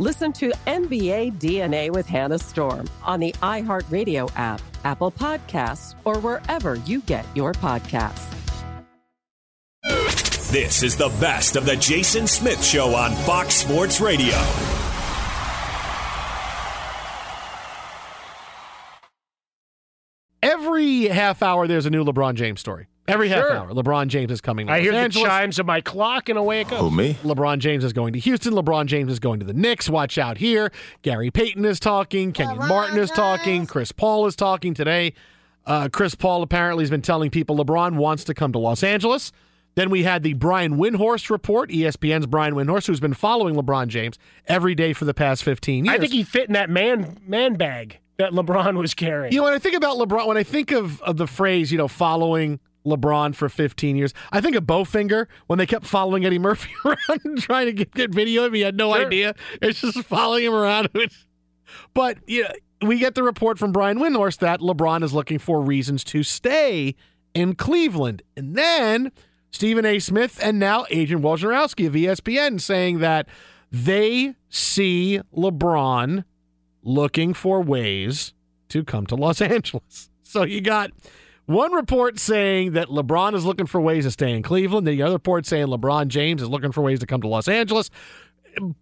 Listen to NBA DNA with Hannah Storm on the iHeartRadio app, Apple Podcasts, or wherever you get your podcasts. This is the best of the Jason Smith Show on Fox Sports Radio. Every half hour, there's a new LeBron James story. Every half hour, LeBron James is coming. To I Los hear Angeles. the chimes of my clock, and away it goes. Who, me? LeBron James is going to Houston. LeBron James is going to the Knicks. Watch out here. Gary Payton is talking. Kenyon Martin is talking. Chris Paul is talking today. Uh, Chris Paul apparently has been telling people LeBron wants to come to Los Angeles. Then we had the Brian Windhorst report, ESPN's Brian Windhorst, who's been following LeBron James every day for the past 15 years. I think he fit in that man man bag that LeBron was carrying. You know, when I think about LeBron, when I think of, of the phrase, you know, following LeBron for 15 years, I think of Bowfinger when they kept following Eddie Murphy around and trying to get, get video of him. He had no Sure. idea. It's just following him around. But know, we get the report from Brian Windhorst that LeBron is looking for reasons to stay in Cleveland. And then Stephen A. Smith and now Adrian Wojnarowski of ESPN saying that they see LeBron looking for ways to come to Los Angeles. So you got one report saying that LeBron is looking for ways to stay in Cleveland. The other report saying LeBron James is looking for ways to come to Los Angeles.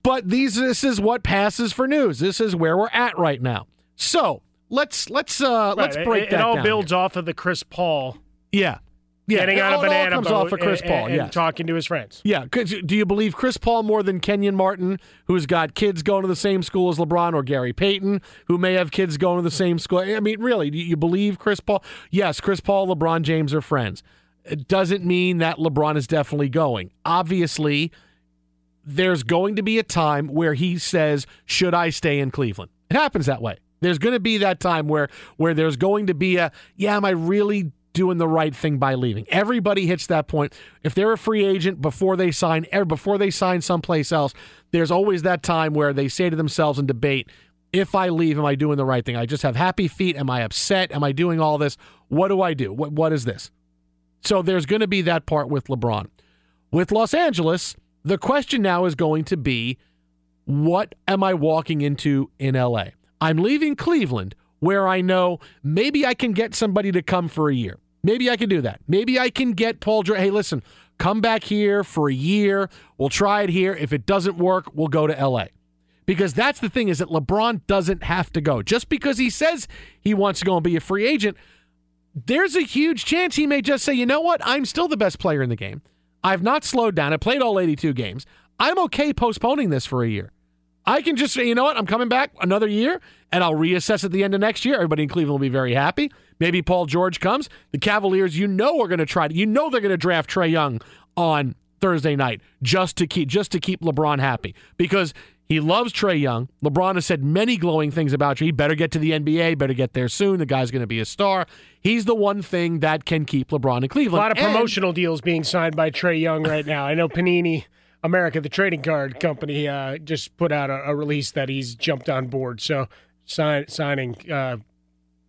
But these this is what passes for news. This is where we're at right now. So let's let's uh let's Right, break it, that it all builds here. off of the Chris Paul Yeah. Yeah, getting on a banana comes boat off of Chris and, Paul, and, yes. and talking to his friends. Yeah, do you believe Chris Paul more than Kenyon Martin, who's got kids going to the same school as LeBron, or Gary Payton, who may have kids going to the same school? I mean, really, do you believe Chris Paul? Yes, Chris Paul, LeBron James are friends. It doesn't mean that LeBron is definitely going. Obviously, there's going to be a time where he says, "Should I stay in Cleveland?" It happens that way. There's going to be that time where where there's going to be a, "Yeah, am I really doing the right thing by leaving?" Everybody hits that point. If they're a free agent before they sign er, before they sign someplace else, there's always that time where they say to themselves and debate, if I leave, am I doing the right thing? I just have happy feet. Am I upset? Am I doing all this? What do I do? What what is this? So there's going to be that part with LeBron. With Los Angeles, the question now is going to be what am I walking into in LA? I'm leaving Cleveland where I know maybe I can get somebody to come for a year. Maybe I can do that. Maybe I can get Paul George. Hey, listen, come back here for a year. We'll try it here. If it doesn't work, we'll go to LA. Because that's the thing is that LeBron doesn't have to go. Just because he says he wants to go and be a free agent, there's a huge chance he may just say, you know what? I'm still the best player in the game. I've not slowed down. I played all 82 games. I'm okay postponing this for a year. I can just say, you know what? I'm coming back another year and I'll reassess at the end of next year. Everybody in Cleveland will be very happy. Maybe Paul George comes. The Cavaliers, you know, are going to try to, you know, they're going to draft Trae Young on Thursday night just to keep just to keep LeBron happy because he loves Trae Young. LeBron has said many glowing things about you. He better get to the NBA, better get there soon. The guy's going to be a star. He's the one thing that can keep LeBron in Cleveland. A lot of And- promotional deals being signed by Trae Young right now. I know Panini America, the trading card company, uh, just put out a, a release that he's jumped on board. So sign, signing uh,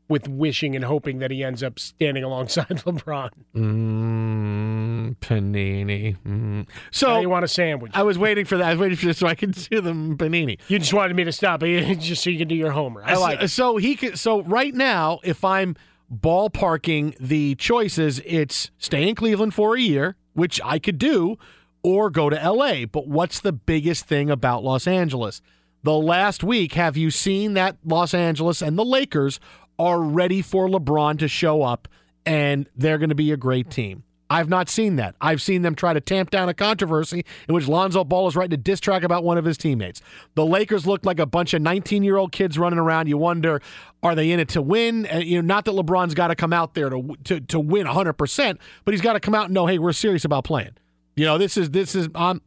with wishing and hoping that he ends up standing alongside LeBron. Mm, Panini. Mm. So Now you want a sandwich? I was waiting for that. I was waiting for this so I could do the Panini. You just wanted me to stop, just so you can do your homer. I like so, it. so he could. So right now, if I'm ballparking the choices, it's stay in Cleveland for a year, which I could do, or go to L.A. But what's the biggest thing about Los Angeles? The last week, have you seen that Los Angeles and the Lakers are ready for LeBron to show up and they're going to be a great team? I've not seen that. I've seen them try to tamp down a controversy in which Lonzo Ball is writing a diss track about one of his teammates. The Lakers look like a bunch of 19 year old kids running around. You wonder, are they in it to win? And, you know, not that LeBron's got to come out there to to, to win 100, percent but he's got to come out and know, hey, we're serious about playing. You know, this is this is um,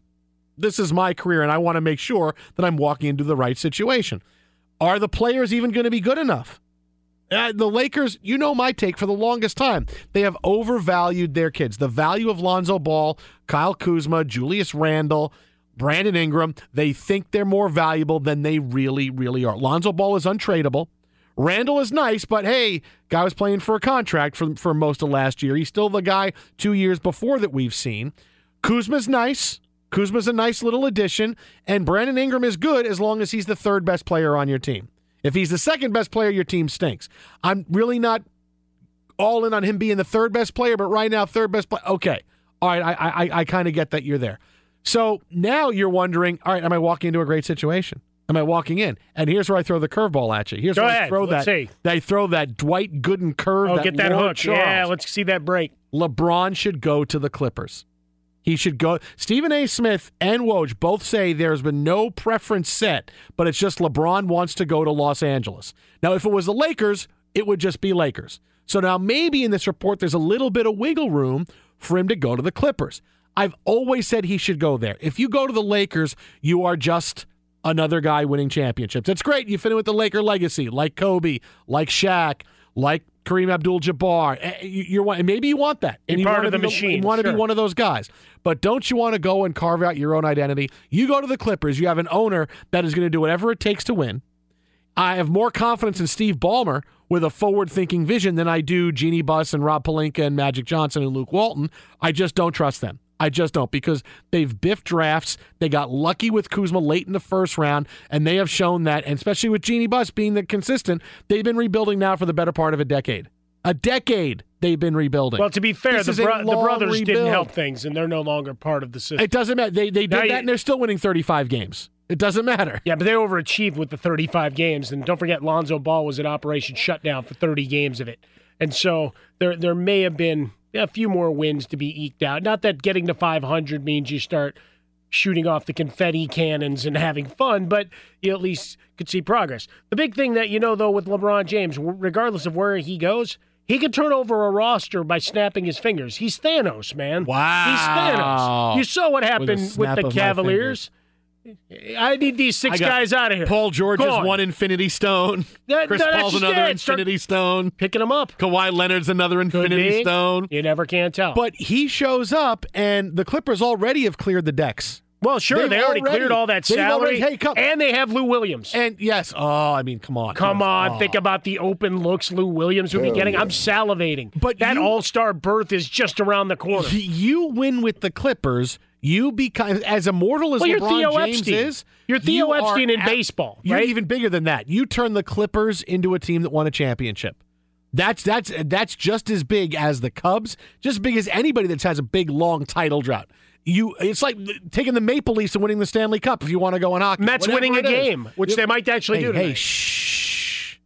this is my career, and I want to make sure that I'm walking into the right situation. Are the players even going to be good enough? Uh, the Lakers, you know my take for the longest time. They have overvalued their kids. The value of Lonzo Ball, Kyle Kuzma, Julius Randle, Brandon Ingram, they think they're more valuable than they really, really are. Lonzo Ball is untradeable. Randle is nice, but hey, guy was playing for a contract for, for most of last year. He's still the guy two years before that we've seen. Kuzma's nice. Kuzma's a nice little addition, and Brandon Ingram is good as long as he's the third best player on your team. If he's the second best player, your team stinks. I'm really not all in on him being the third best player, but right now, third best player. Okay. All right. I, I, I kind of get that you're there. So now you're wondering, all right, am I walking into a great situation? Am I walking in? And here's where I throw the curveball at you. Here's Go where I throw Let's that. see. They throw that Dwight Gooden curve. Oh, that get that Lord hook. Charles. Yeah, let's see that break. LeBron should go to the Clippers. He should go. Stephen A. Smith and Woj both say there's been no preference set, but it's just LeBron wants to go to Los Angeles. Now, if it was the Lakers, it would just be Lakers. So now maybe in this report, there's a little bit of wiggle room for him to go to the Clippers. I've always said he should go there. If you go to the Lakers, you are just another guy winning championships. It's great. You fit in with the Laker legacy, like Kobe, like Shaq, like Kareem Abdul-Jabbar. Eh, you- You're one- and maybe you want that, and Be you part want of to the be machine, You want to be one of those guys, but don't you want to go and carve out your own identity? You go to the Clippers. You have an owner that is going to do whatever it takes to win. I have more confidence in Steve Ballmer with a forward-thinking vision than I do Jeannie Buss and Rob Pelinka and Magic Johnson and Luke Walton. I just don't trust them. I just don't because they've biffed drafts. They got lucky with Kuzma late in the first round, and they have shown that, and especially with Jeannie Buss being the consistent, they've been rebuilding now for the better part of a decade. A decade they've been rebuilding. Well, to be fair, the, bro- the brothers didn't help things, and they're no longer part of the system. It doesn't matter. They they did Now that, you- and they're still winning 35 games. It doesn't matter. Yeah, but they overachieved with the 35 games, and don't forget Lonzo Ball was in Operation Shutdown for 30 games of it, and so there there may have been a few more wins to be eked out. Not that getting to 500 means you start shooting off the confetti cannons and having fun, but you at least could see progress. The big thing that you know though with LeBron James, regardless of where he goes. He could turn over a roster by snapping his fingers. He's Thanos, man. Wow. He's Thanos. You saw what happened with, snap the Cavaliers. I need these six guys out of here. Paul George is Gone. one Infinity Stone. That- Chris that's Paul's another it. Infinity Stone. Picking them up. Kawhi Leonard's another Infinity. Stone. You never can tell. But he shows up, and the Clippers already have cleared the decks. well, sure, they've they already, already- cleared all that salary, already- hey, come- and they have Lou Williams. And yes, oh, I mean, come on, Come on, Oh. think about the open looks Lou Williams would be getting. I'm salivating. But that you- All Star berth is just around the corner. You win with the Clippers. You become as immortal as Well, you're LeBron Theo James Epstein. is. You're Theo you Epstein in ab- baseball, You're even bigger than that. You turn the Clippers into a team that won a championship. That's that's that's just as big as the Cubs, just as big as anybody that has a big long title drought. You, it's like taking the Maple Leafs and winning the Stanley Cup if you want to go in hockey. Mets Whatever winning a it is. game, which You- they might actually hey, do. Hey, shh.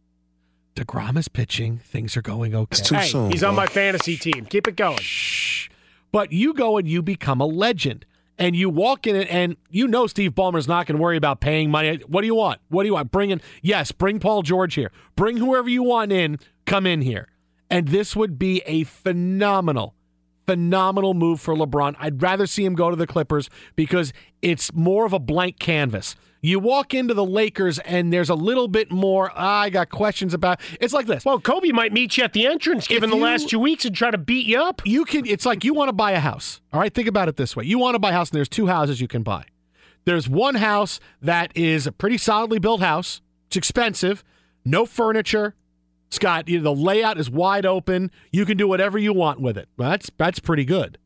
Degrom is pitching. Things are going okay. too Hey, soon. he's on my fantasy team. Keep it going. Shh. But you go and you become a legend. And you walk in it, and you know Steve Ballmer's not going to worry about paying money. What do you want? What do you want? Bring in, yes, bring Paul George here. Bring whoever you want in, come in here. And this would be a phenomenal, phenomenal move for LeBron. I'd rather see him go to the Clippers because it's more of a blank canvas. You walk into the Lakers, and there's a little bit more. "Ah, I got questions about. It's like this. Well, Kobe might meet you at the entrance, given the last two weeks, and try to beat you up. you can it's like you want to buy a house all right think about it this way you want to buy a house and there's two houses you can buy there's one house that is a pretty solidly built house it's expensive no furniture it's got you know, the layout is wide open you can do whatever you want with it well, that's that's pretty good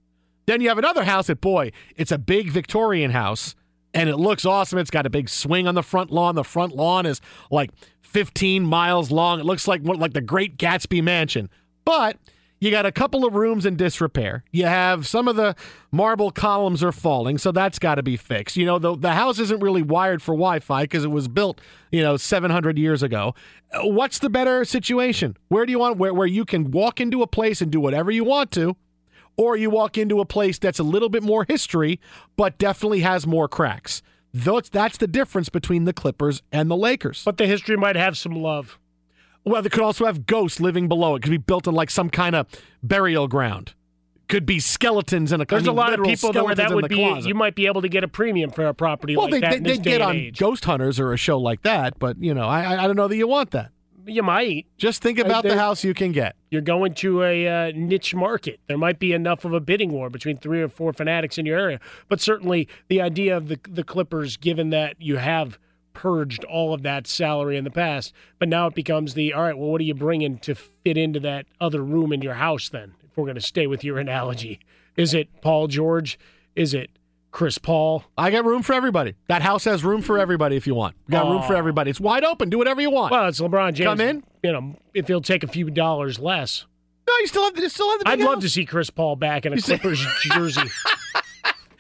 then you have another house that boy it's a big victorian house and it looks awesome it's got a big swing on the front lawn the front lawn is like 15 miles long it looks like like the great gatsby mansion but you got a couple of rooms in disrepair. You have some of the marble columns are falling, so that's got to be fixed. You know, the, the house isn't really wired for Wi Fi because it was built, you know, 700 years ago. What's the better situation? Where do you want, where, where you can walk into a place and do whatever you want to, or you walk into a place that's a little bit more history, but definitely has more cracks? Those, that's the difference between the Clippers and the Lakers. But the history might have some love. Well, they could also have ghosts living below. It could be built in like some kind of burial ground. Could be skeletons in a. There's I mean, a lot of people that, where that would be. closet. You might be able to get a premium for a property well, like they, that they, in this they'd day get on. Ghost Hunters or a show like that, but you know, I- I don't know that you want that. You might. Just think about the house you can get. You're going to a uh, niche market. There might be enough of a bidding war between three or four fanatics in your area. But certainly, the idea of the the Clippers, given that you have purged all of that salary in the past, but now it becomes the all right. Well, what are you bringing to fit into that other room in your house? Then, if we're going to stay with your analogy, is it Paul George? Is it Chris Paul? I got room for everybody. That house has room for everybody if you want. We got room for everybody. It's wide open. Do whatever you want. Well, it's LeBron James. Come in. You know, if he'll take a few dollars less. no, you still have you still have the. I'd big love to see Chris Paul back in a You see- Clippers jersey.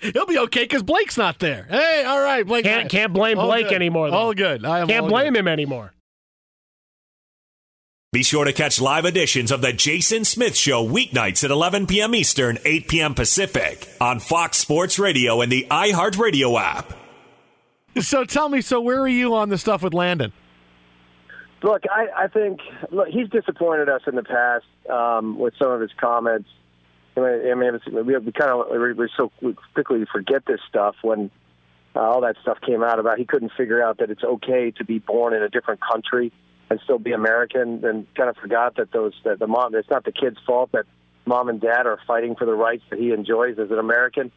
He'll be okay because Blake's not there. Hey, all right, Blake. Can't can't blame All Blake good. anymore. Though. All good. I am Can't blame good. him anymore. Be sure to catch live editions of The Jason Smith Show weeknights at 11 p.m. Eastern, 8 p.m. Pacific on Fox Sports Radio and the iHeartRadio app. So tell me, so where are you on the stuff with Landon? Look, I, I think look, he's disappointed us in the past um, with some of his comments. I mean, I mean it's, we, we kind of we, we so quickly forget this stuff when uh, all that stuff came out about he couldn't figure out that it's okay to be born in a different country and still be American, and kind of forgot that those that the mom it's not the kid's fault that mom and dad are fighting for the rights that he enjoys as an American,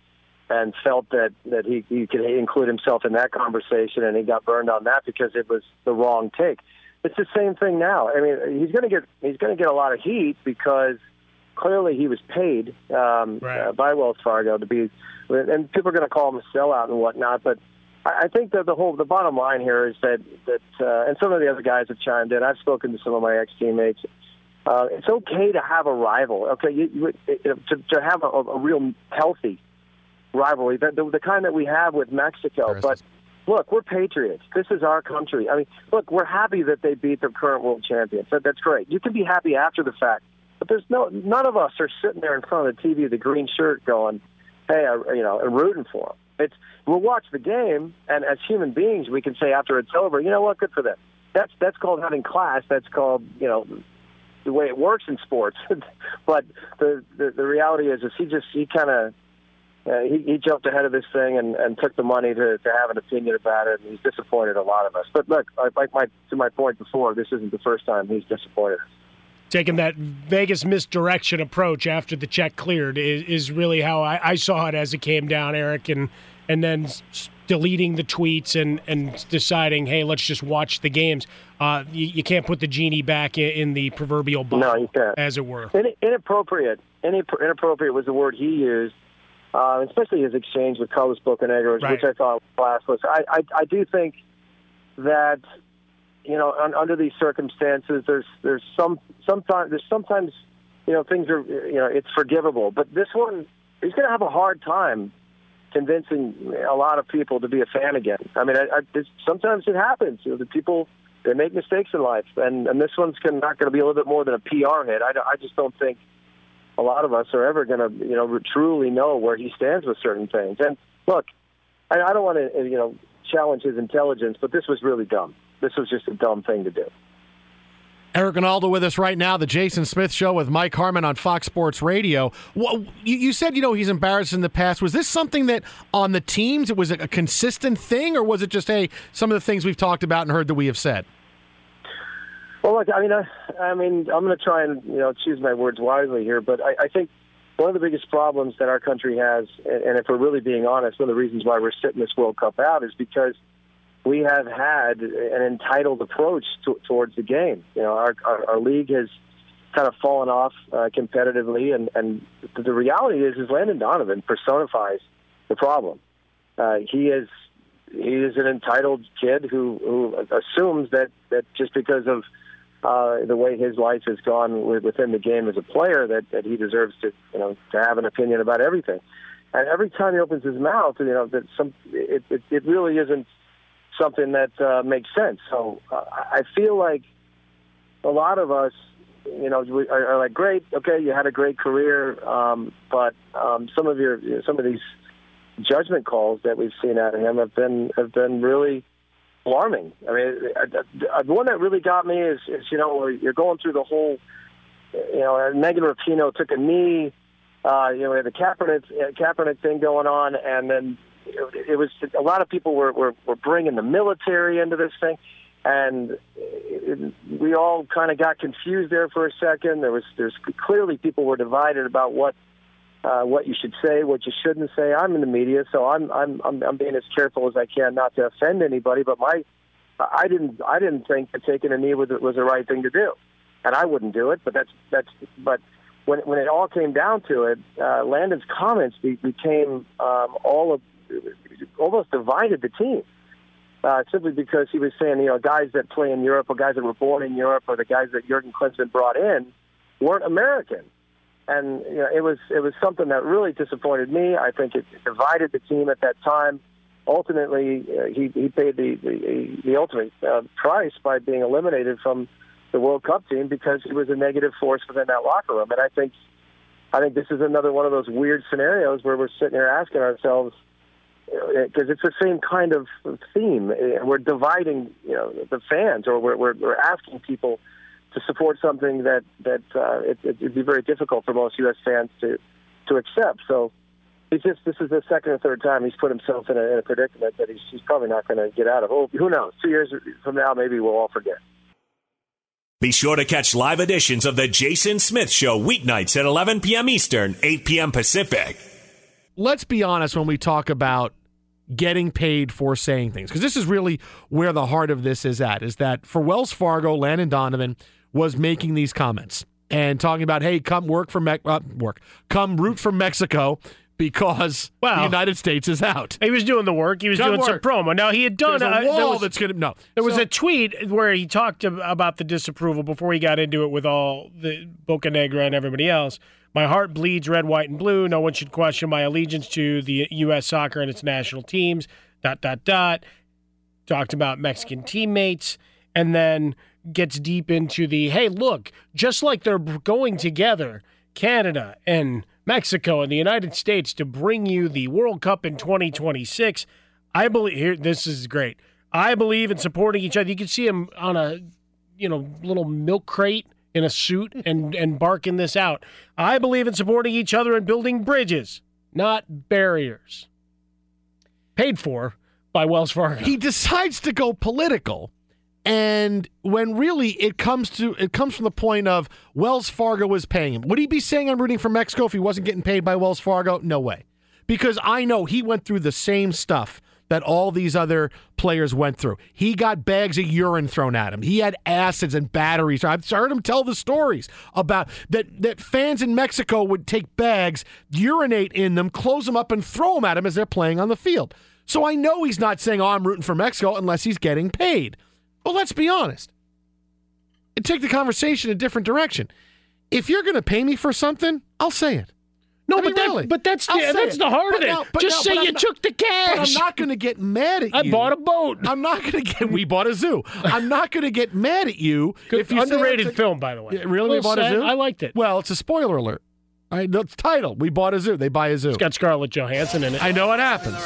and felt that that he he could include himself in that conversation, and he got burned on that because it was the wrong take. It's the same thing now. I mean, he's going to get he's going to get a lot of heat because clearly he was paid um, Right. uh, by Wells Fargo to be, and people are going to call him a sellout and whatnot. But I think that the whole the bottom line here is that that uh, and some of the other guys have chimed in. I've spoken to some of my ex teammates. Uh, it's okay to have a rival. Okay, you, you, to, to have a, a real healthy rivalry, the, the, the kind that we have with Mexico. But look, we're patriots. This is our country. I mean, look, we're happy that they beat their current world champions. That, that's great. You can be happy after the fact, but there's no none of us are sitting there in front of the TV, the green shirt, going, "Hey, I, you know," and rooting for them. It's we'll watch the game, and as human beings, we can say after it's over, you know what, good for them. That's that's called having class. That's called you know the way it works in sports. but the, the the reality is, is he just he kind of uh, he, he jumped ahead of this thing and, and took the money to, to have an opinion about it, and he's disappointed a lot of us. But look, like- my to my point before, this isn't the first time he's disappointed. Taking that Vegas misdirection approach after the check cleared is, is really how I, I saw it as it came down, Eric, and and then s- deleting the tweets and, and deciding, hey, let's just watch the games. Uh, you, you can't put the genie back in, in the proverbial bottle, No, you can't. as it were. In, inappropriate. Any inappropriate was the word he used, uh, especially his exchange with Carlos Bocanegra, Right. which I thought was classless. I, I I do think that you know, un, under these circumstances, there's there's some sometimes there's sometimes you know things are you know it's forgivable, but this one he's going to have a hard time convincing a lot of people to be a fan again. I mean, I, I, sometimes it happens. You know, the people they make mistakes in life, and and this one's gonna, not going to be a little bit more than a PR hit. I, I just don't think a lot of us are ever going to you know truly know where he stands with certain things. And look, I, I don't want to you know challenge his intelligence, but this was really dumb. This was just a dumb thing to do. Eric Wynalda with us right now, the Jason Smith Show with Mike Harmon on Fox Sports Radio. You, said you know he's embarrassed in the past. Was this something that on the teams it was a consistent thing, or was it just hey some of the things we've talked about and heard that we have said? Well, look, I mean, I, I mean, I'm going to try and you know choose my words wisely here, but I, I think one of the biggest problems that our country has, and if we're really being honest, one of the reasons why we're sitting this World Cup out is because we have had an entitled approach to, towards the game. You know, our, our, our league has kind of fallen off uh, competitively, and, and the reality is, is Landon Donovan personifies the problem. Uh, he is he is an entitled kid who who assumes that that just because of uh, the way his life has gone within the game as a player, that that he deserves to you know to have an opinion about everything. And every time he opens his mouth, you know that some it it, it really isn't something that uh, makes sense. So uh, I feel like a lot of us, you know, are, are like, great, okay, you had a great career, um, but um, some of your some of these judgment calls that we've seen out of him have been have been really alarming. I mean, the one that really got me is, is you know, you're going through the whole, you know, Megan Rapinoe took a knee. Uh, you know, we had the Kaepernick, Kaepernick thing going on, and then it was a lot of people were, were, were bringing the military into this thing, and it, we all kind of got confused there for a second. There was there's clearly people were divided about what uh, what you should say, what you shouldn't say. I'm in the media, so I'm I'm I'm, I'm being as careful as I can not to offend anybody. But my I didn't I didn't think that taking a knee was was the right thing to do, and I wouldn't do it. But that's that's but when when it all came down to it, uh, Landon's comments be, became um, all of almost divided the team. Uh, simply because he was saying, you know, guys that play in Europe or guys that were born in Europe or the guys that Jurgen Klinsmann brought in weren't American. And you know, it was it was something that really disappointed me. I think it divided the team at that time. Ultimately, uh, he he paid the the, the ultimate uh, price by being eliminated from the World Cup team because he was a negative force within that locker room. And I think I think this is another one of those weird scenarios where we're sitting here asking ourselves, because it's the same kind of theme. We're dividing, you know, the fans, or we're we're, we're asking people to support something that that uh, it, it'd be very difficult for most U.S. fans to to accept. So he's just this is the second or third time he's put himself in a, in a predicament that he's, he's probably not going to get out of. Oh, who knows? Two years from now, maybe we'll all forget. Be sure to catch live editions of the Jason Smith Show weeknights at 11 p.m. Eastern, 8 p.m. Pacific. Let's be honest when we talk about getting paid for saying things. Because this is really where the heart of this is at is that for Wells Fargo, Landon Donovan was making these comments and talking about, hey, come work for Me- uh, work, come root for Mexico because well, the United States is out. He was doing the work. He was doing work. some promo. Now he had done There's a wall uh, there was, that's going to no. There so, was a tweet where he talked about the disapproval before he got into it with all the Bocanegra and everybody else. My heart bleeds red, white, and blue. No one should question my allegiance to the U.S. soccer and its national teams. Dot dot dot. Talked about Mexican teammates, and then gets deep into the hey, look, just like they're going together, Canada and Mexico and the United States to bring you the World Cup in 2026. I believe here this is great. I believe in supporting each other. You can see him on a you know little milk crate in a suit and and barking this out. I believe in supporting each other and building bridges, not barriers. Paid for by Wells Fargo. He decides to go political and when really it comes to it comes from the point of Wells Fargo was paying him. Would he be saying I'm rooting for Mexico if he wasn't getting paid by Wells Fargo? No way. Because I know he went through the same stuff that all these other players went through. He got bags of urine thrown at him. He had acids and batteries. I've heard him tell the stories about that that fans in Mexico would take bags, urinate in them, close them up, and throw them at him as they're playing on the field. So I know he's not saying, "Oh, I'm rooting for Mexico," unless he's getting paid. Well, let's be honest. And take the conversation a different direction. If you're going to pay me for something, I'll say it. No, I but mean, that, really. but that's the, that's it. the heart But of it. but Just say but you not- took the But I'm not going to get mad at I you. I bought a boat. I'm not going to get. We bought a zoo. I'm not going to get mad at you if you underrated film, by the way. Really, we bought a zoo. I liked it. Well, it's a spoiler alert. All right, the title. We bought a zoo. They buy a zoo. It's got Scarlett Johansson in it. I know what happens.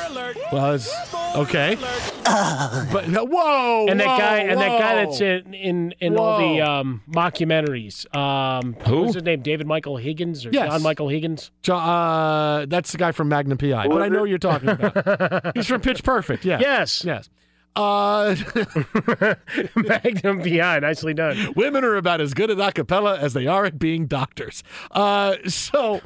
Well, it's okay. but no, whoa, and that whoa, guy and that guy that's in in, in all the um, mockumentaries. Um, Who? What's his name? David Michael Higgins or Yes. John Michael Higgins? Jo- uh, that's the guy from Magnum PI. but I know who you're talking about. He's from Pitch Perfect. Yeah. Yes. Yes. Uh, Magnum PI. Nicely done. women are about as good at acapella as they are at being doctors. Uh, so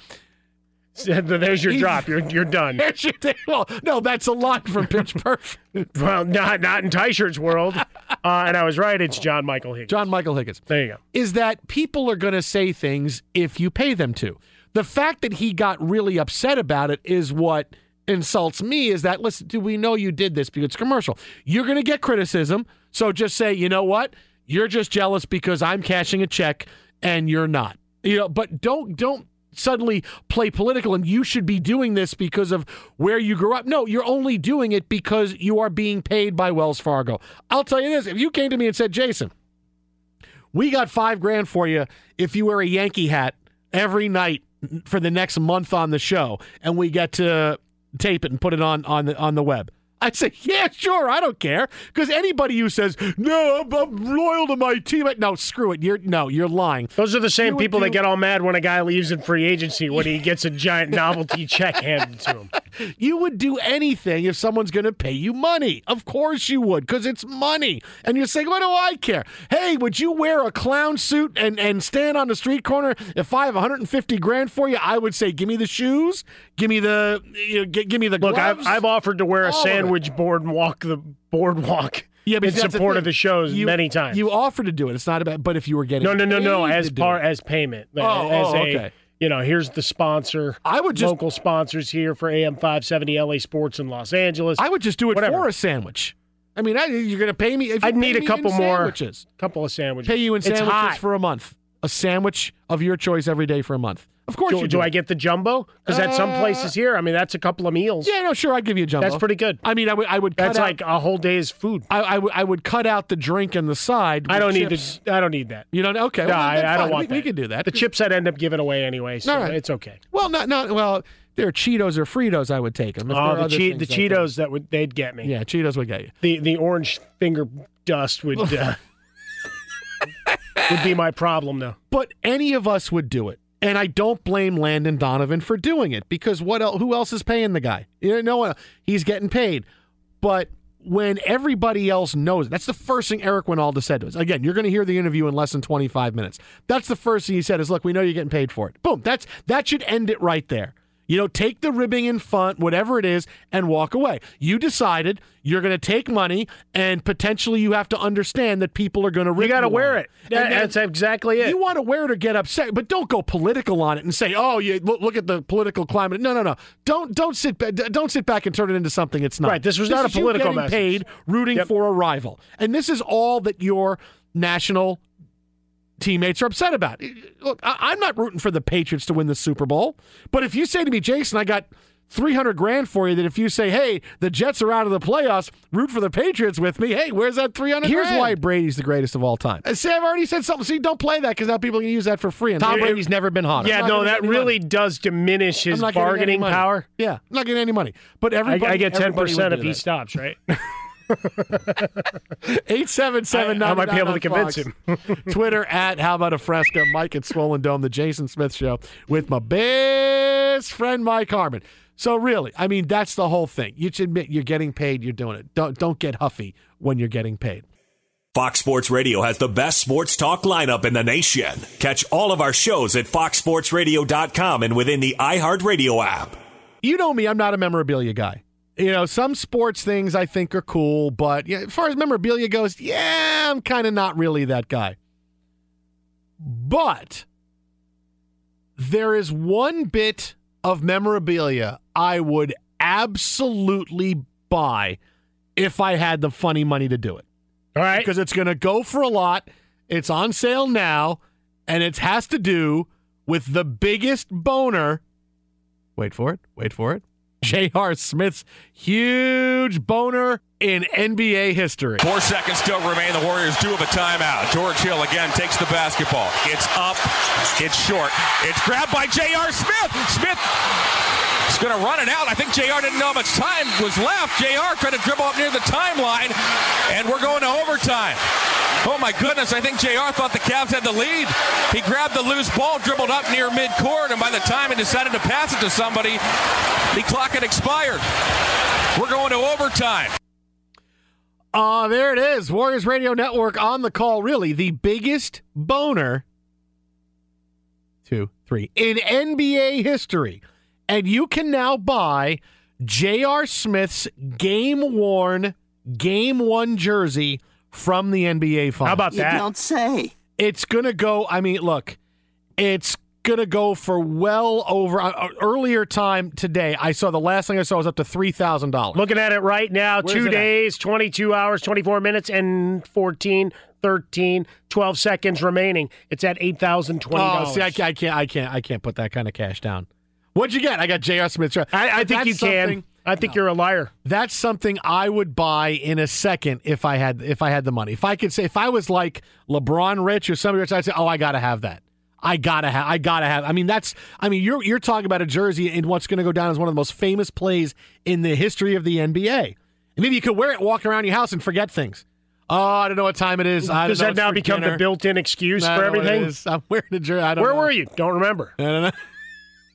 There's your drop. You're you're done. there's your. Well, no, that's a line from Pitch Perfect. Well, not not in T-shirts world. Uh, and I was right. It's John Michael Higgins. John Michael Higgins. There you go. is that people are going to say things if you pay them to. The fact that he got really upset about it is what insults me is that listen, do we know you did this because it's commercial? You're going to get criticism, so just say, "You know what? You're just jealous because I'm cashing a check and you're not." You know, but don't don't suddenly play political and you should be doing this because of where you grew up. No, you're only doing it because you are being paid by Wells Fargo. I'll tell you this, if you came to me and said, "Jason, we got five grand for you if you wear a Yankee hat every night for the next month on the show, and we get to tape it and put it on on the on the web. I'd say, yeah, sure, I don't care. Because anybody who says, no, I'm, I'm loyal to my team, no, screw it. You're no, you're lying. Those are the same You people that get all mad when a guy leaves in free agency when he gets a giant novelty check handed to him. You would do anything if someone's going to pay you money. Of course you would, because it's money. And you're saying, what do I care? Hey, would you wear a clown suit and, and stand on the street corner if I have 150 grand for you? I would say, give me the shoes, give me the, you know, gi- give me the Gloves. Look, I've. I've offered to wear a All it. Sandwich board and walk the boardwalk yeah, but in support the of the shows You- many times. You offer to do it. It's not about, but if you were getting no, no, no, no. As part as payment. Oh, as oh, a, okay. You know, here's the sponsor. I would just, local sponsors here for AM 570 LA Sports in Los Angeles. I would just do it Whatever. for a sandwich. I mean, I, you're going to pay me. If you I'd need a couple more sandwiches. couple of sandwiches. Pay you in It's sandwiches hot. for a month. A sandwich of your choice every day for a month. Of course Do, you do do. I get the jumbo? Because at some Uh, places here, I mean, that's a couple of meals. Yeah, no, sure. I'd give you a jumbo. That's pretty good. I mean, I would, I would cut That's out, like a whole day's food. I, I, would, cut out the drink and the side. I don't need chips. to. I don't need that. You don't. Okay. No, well, I, I don't want we, that. We can do that. The chips I'd end up giving away anyway, so right. it's okay. Well, not not well. They're Cheetos or Fritos. I would take them. Oh, the, che- the Cheetos that would they'd get me. Yeah, Cheetos would get you. The the orange finger dust would uh, would be my problem though. But any of us would do it. And I don't blame Landon Donovan for doing it because what who else is paying the guy? You know, he's getting paid. But when everybody else knows, that's the first thing Eric Wynalda said to us. Again, you're going to hear the interview in less than 25 minutes. That's the first thing he said is, "Look, we know you're getting paid for it." Boom. That's that should end it right there. You know, take the ribbing in front, whatever it is, and walk away. You decided you're going to take money, and potentially you have to understand that people are going to rip You got to wear it. That- that's exactly it. you want to wear it or get upset, but don't go political on it and say, "Oh, you look, look at the political climate." No, no, no. Don't don't sit don't sit back and turn it into something it's not. Right, this was not a is you political getting message. paid rooting Yep. for a rival, and this is all that your national teammates are upset about. Look, I, I'm not rooting for the Patriots to win the Super Bowl, but if you say to me, Jason, I got. 300 grand for you that if you say, hey, the Jets are out of the playoffs, root for the Patriots with me. Hey, where's that 300 Here's grand? why Brady's the greatest of all time. Uh, See, I've already said something. See, don't play that because now people can use that for free. And Tom I'm Brady's never been hotter. yeah, no, that really money. does diminish his not getting any bargaining power. Yeah, I'm not getting any money. But I, everybody, I get ten everybody percent would if he that. stops, right? Eight seven seven I- I might be able to convince him. Twitter at How About a Fresca. Mike at Swollen Dome. The Jason Smith Show with my best friend Mike Harmon. So really, I mean, that's the whole thing. You should admit you're getting paid. You're doing it. Don't don't get huffy when you're getting paid. Fox Sports Radio has the best sports talk lineup in the nation. Catch all of our shows at foxsportsradio.com and within the iHeartRadio app. you know me, I'm not a memorabilia guy. You know, some sports things I think are cool, but yeah, as far as memorabilia goes, yeah, I'm kind of not really that guy. But there is one bit of memorabilia I would absolutely buy if I had the funny money to do it. All right. Because it's going to go for a lot. It's on sale now, and it has to do with the biggest boner. Wait for it. Wait for it. J.R. Smith's huge boner in NBA history. Four seconds still remain. The Warriors do have a timeout. George Hill again takes the basketball. It's up. It's short. It's grabbed by J.R. Smith. Smith is going to run it out. I think JR didn't know how much time was left. JR trying to dribble up near the timeline, and we're going to overtime. Oh my goodness, I think JR thought the Cavs had the lead. He grabbed the loose ball, dribbled up near midcourt, and by the time he decided to pass it to somebody, the clock had expired. We're going to overtime. Uh, there it is. Warriors Radio Network on the call. Really, the biggest boner, two, three, in NBA history. And you can now buy J.R. Smith's game worn, game one jersey from the NBA Finals. How about You that? don't say. It's going to go, I mean, look, it's going to go for well over, uh, uh, earlier time today, I saw the last thing I saw was up to $3,000. Looking at it right now, Where's two days, 22 hours, 24 minutes, and 14, 13, 12 seconds remaining. It's at $8,020. Oh, see, I, I can't, I can't, I can't put that kind of cash down. What'd you get? I got J.R. Smith. I, I think that's you can. I think you're a liar. That's something I would buy in a second if I had if I had the money. If I could say if I was like LeBron rich or somebody rich, I'd say, oh, I gotta have that. I gotta have. I gotta have. I mean, that's. I mean, you're you're talking about a jersey in what's going to go down as one of the most famous plays in the history of the NBA. And maybe you could wear it, walk around your house, and forget things. Oh, I don't know what time it is. I Does don't know, that now become dinner. the built-in excuse for don't know what it everything? I'm wearing a jersey. I don't Where know. were you? Don't remember. I don't know.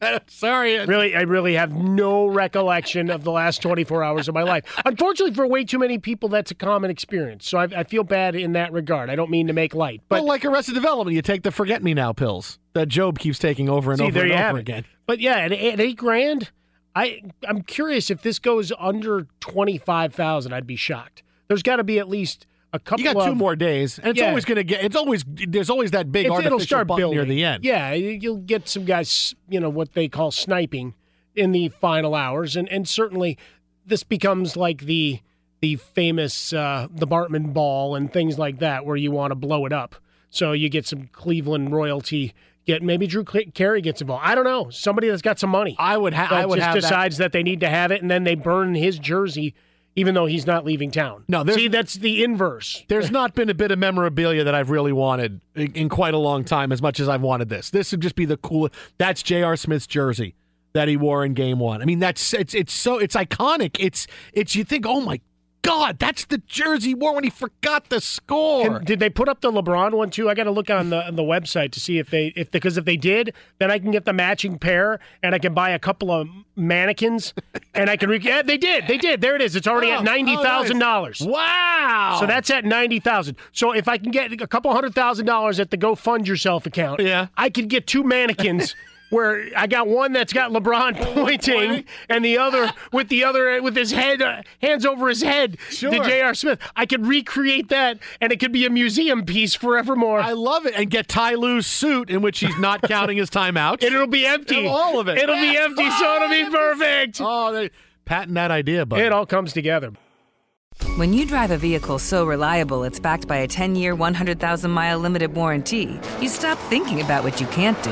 Sorry. Really, I really have no recollection of the last 24 hours of my life. Unfortunately, for way too many people, that's a common experience. So I, I feel bad in that regard. I don't mean to make light, but well, like Arrested Development, you take the forget me now pills that Gob keeps taking over and See, over and over have it. again. But yeah, at, at eight grand, I I'm curious if this goes under twenty five thousand, I'd be shocked. There's got to be at least a couple. You got two of- more days, and it's Yeah. always going to get. It's always there's always that big It's- artificial it'll start bump building near the end. Yeah, you- you'll get some guys, you know, what they call sniping in the final hours, and and certainly this becomes like the the famous uh, the Bartman Ball and things like that, where you want to blow it up. So you get some Cleveland royalty. Get maybe Drew Carey gets involved. I don't know. Somebody that's got some money. I would have. I would just have that. decides that. they need to have it, and then they burn his jersey, even though he's not leaving town. No, see, that's the inverse. There's not been a bit of memorabilia that I've really wanted in, in quite a long time, as much as I've wanted this. This would just be the coolest. That's J.R. Smith's jersey that he wore in Game One. I mean, that's it's it's so it's iconic. It's it's you think, oh my God, that's the jersey wore when he forgot the score. Can- did they put up the LeBron one too? I got to look on the on the website to see if they if because if they did, then I can get the matching pair and I can buy a couple of mannequins and I can. Re- yeah, they did. They did. There it is. It's already Oh, oh at ninety thousand dollars. wow. So that's at ninety thousand. So if I can get a couple hundred thousand dollars at the Go Fund Yourself account, Yeah. I could get two mannequins. Where I got one that's got LeBron pointing, and the other with the other with his head uh, hands over his head Sure. to J.R. Smith. I could recreate that, and it could be a museum piece forevermore. I love it. And get Ty Lue's suit in which he's not counting his timeouts. and it'll be empty. All of it. It'll be empty, so it'll be perfect. Oh, they patent that idea, but It all comes together. When you drive a vehicle so reliable it's backed by a 10 year, 100,000 mile limited warranty, you stop thinking about what you can't do